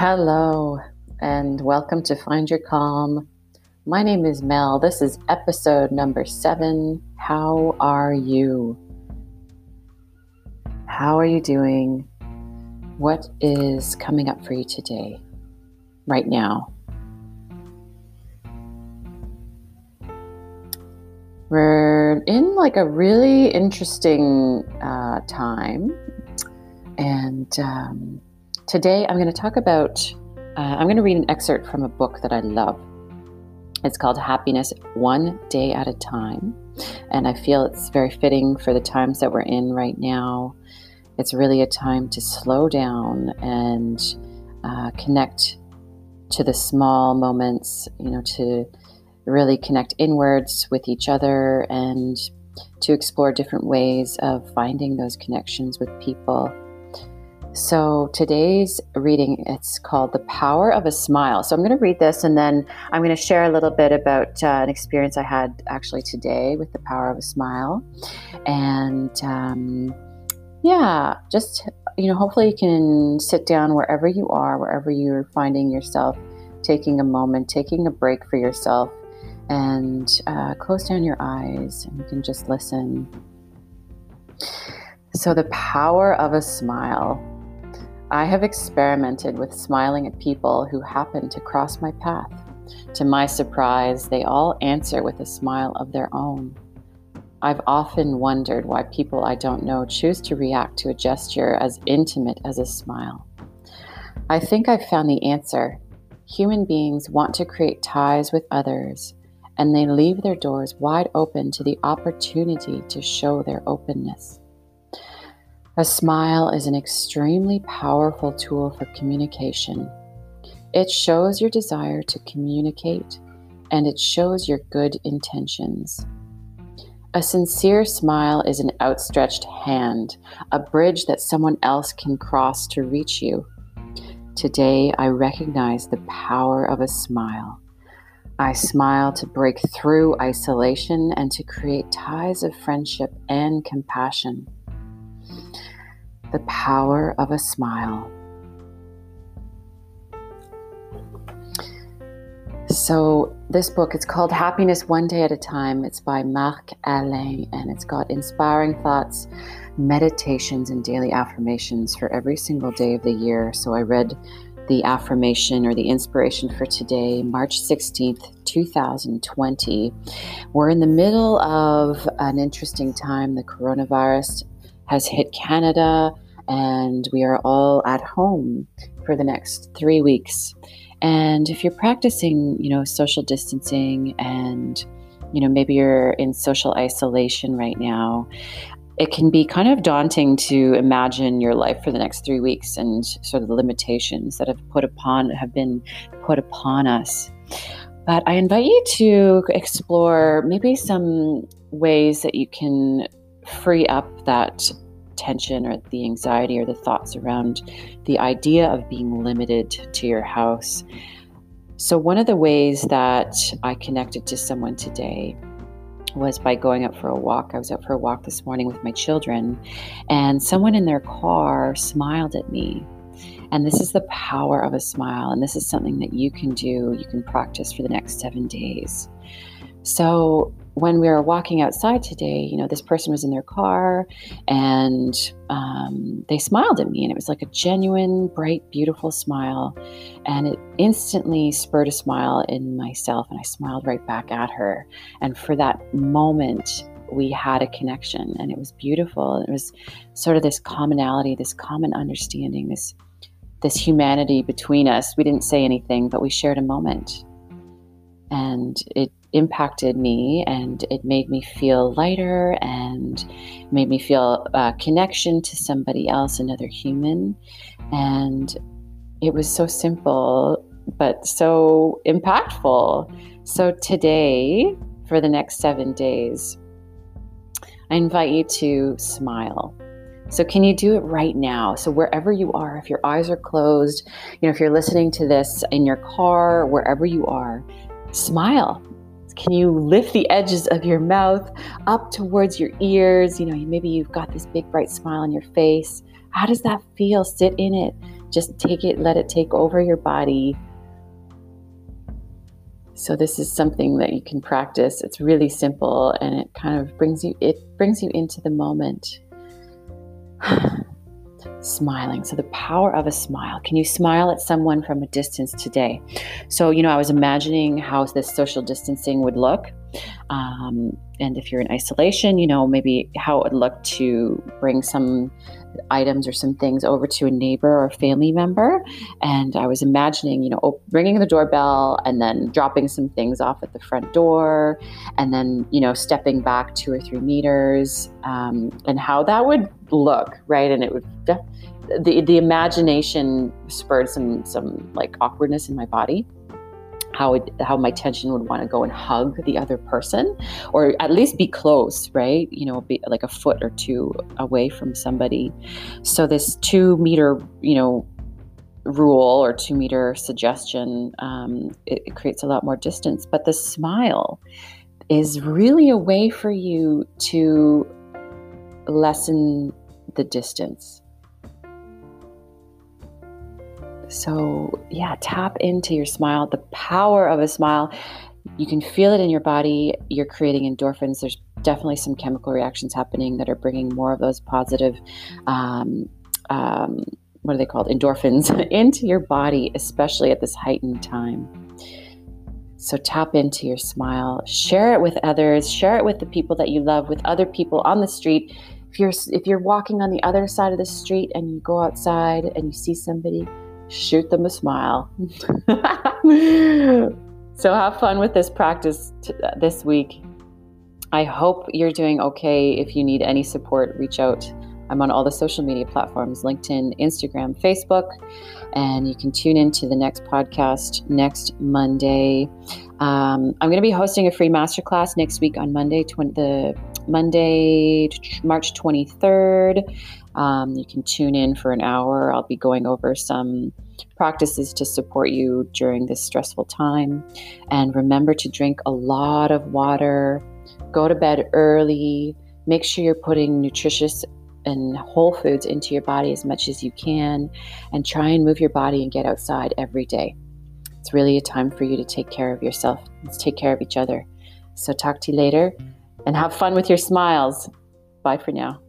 Hello, and welcome to Find Your Calm. My name is Mel. This is episode number seven. How are you? How are you doing? What is coming up for you today, right now? We're in like a really interesting uh, time, and um, Today, I'm going to talk about, uh, I'm going to read an excerpt from a book that I love. It's called Happiness One Day at a Time. And I feel it's very fitting for the times that we're in right now. It's really a time to slow down and uh, connect to the small moments, you know, to really connect inwards with each other and to explore different ways of finding those connections with people so today's reading it's called The Power of a Smile. So I'm going to read this and then I'm going to share a little bit about uh, an experience I had actually today with the power of a smile. And um, yeah, just you know, hopefully you can sit down wherever you are, wherever you're finding yourself, taking a moment, taking a break for yourself, and uh, close down your eyes and you can just listen. So, the power of a smile. I have experimented with smiling at people who happen to cross my path. To my surprise, they all answer with a smile of their own. I've often wondered why people I don't know choose to react to a gesture as intimate as a smile. I think I've found the answer. Human beings want to create ties with others, and they leave their doors wide open to the opportunity to show their openness. A smile is an extremely powerful tool for communication. It shows your desire to communicate and it shows your good intentions. A sincere smile is an outstretched hand, a bridge that someone else can cross to reach you. Today, I recognize the power of a smile. I smile to break through isolation and to create ties of friendship and compassion. The Power of a Smile. So, this book, it's called Happiness One Day at a Time. It's by Marc Alain, and it's got inspiring thoughts, meditations, and daily affirmations for every single day of the year. So, I read the affirmation or the inspiration for today, March 16th, 2020. We're in the middle of an interesting time. The coronavirus has hit Canada, and we are all at home for the next three weeks. And if you're practicing, you know, social distancing and, you know, maybe you're in social isolation right now, it can be kind of daunting to imagine your life for the next three weeks and sort of the limitations that have put upon have been put upon us. But I invite you to explore maybe some ways that you can free up that tension or the anxiety or the thoughts around the idea of being limited to your house. So, one of the ways that I connected to someone today was by going out for a walk. I was out for a walk this morning with my children, and someone in their car smiled at me. And this is the power of a smile, and this is something that you can do, you can practice for the next seven days. So, when we were walking outside today, you know, this person was in their car and um, they smiled at me, and it was like a genuine, bright, beautiful smile. And it instantly spurred a smile in myself, and I smiled right back at her. And for that moment, we had a connection, and it was beautiful. It was sort of this commonality, this common understanding, this this humanity between us. We didn't say anything, but we shared a moment. And it impacted me and it made me feel lighter and made me feel a connection to somebody else, another human. And it was so simple, but so impactful. So today, for the next seven days, I invite you to smile. So, can you do it right now? So, wherever you are, if your eyes are closed, you know, if you're listening to this in your car, wherever you are, smile. Can you lift the edges of your mouth up towards your ears? You know, maybe you've got this big bright smile on your face. How does that feel? Sit in it. Just take it, let it take over your body. So this is something that you can practice. It's really simple and it kind of brings you it brings you into the moment. smiling. So, the power of a smile. Can you smile at someone from a distance today? So, you know, I was imagining how this social distancing would look. Um, and if you're in isolation, you know, maybe how it would look to bring some items or some things over to a neighbor or family member. And I was imagining, you know, ringing the doorbell and then dropping some things off at the front door and then, you know, stepping back two or three meters um, and how that would look, right? And it would, the, the imagination spurred some, some like awkwardness in my body how it, how my tension would want to go and hug the other person or at least be close right? You know be like a foot or two away from somebody. So this two meter you know rule or two meter suggestion um, it, it creates a lot more distance but the smile is really a way for you to lessen the distance so, yeah, tap into your smile, the power of a smile. You can feel it in your body. You're creating endorphins. There's definitely some chemical reactions happening that are bringing more of those positive, um, um, what are they called? Endorphins into your body, especially at this heightened time. So tap into your smile, share it with others, share it with the people that you love, with other people on the street. If you're if you're walking on the other side of the street and you go outside and you see somebody, shoot them a smile. so have fun with this practice t- this week. I hope you're doing okay. If you need any support, reach out. I'm on all the social media platforms LinkedIn, Instagram, Facebook, and you can tune into the next podcast next Monday. Um, I'm going to be hosting a free masterclass next week on Monday, tw- the Monday, March 23rd. Um, you can tune in for an hour. I'll be going over some practices to support you during this stressful time. And remember to drink a lot of water, go to bed early, make sure you're putting nutritious and whole foods into your body as much as you can, and try and move your body and get outside every day. It's really a time for you to take care of yourself. Let's take care of each other. So, talk to you later and have fun with your smiles. Bye for now.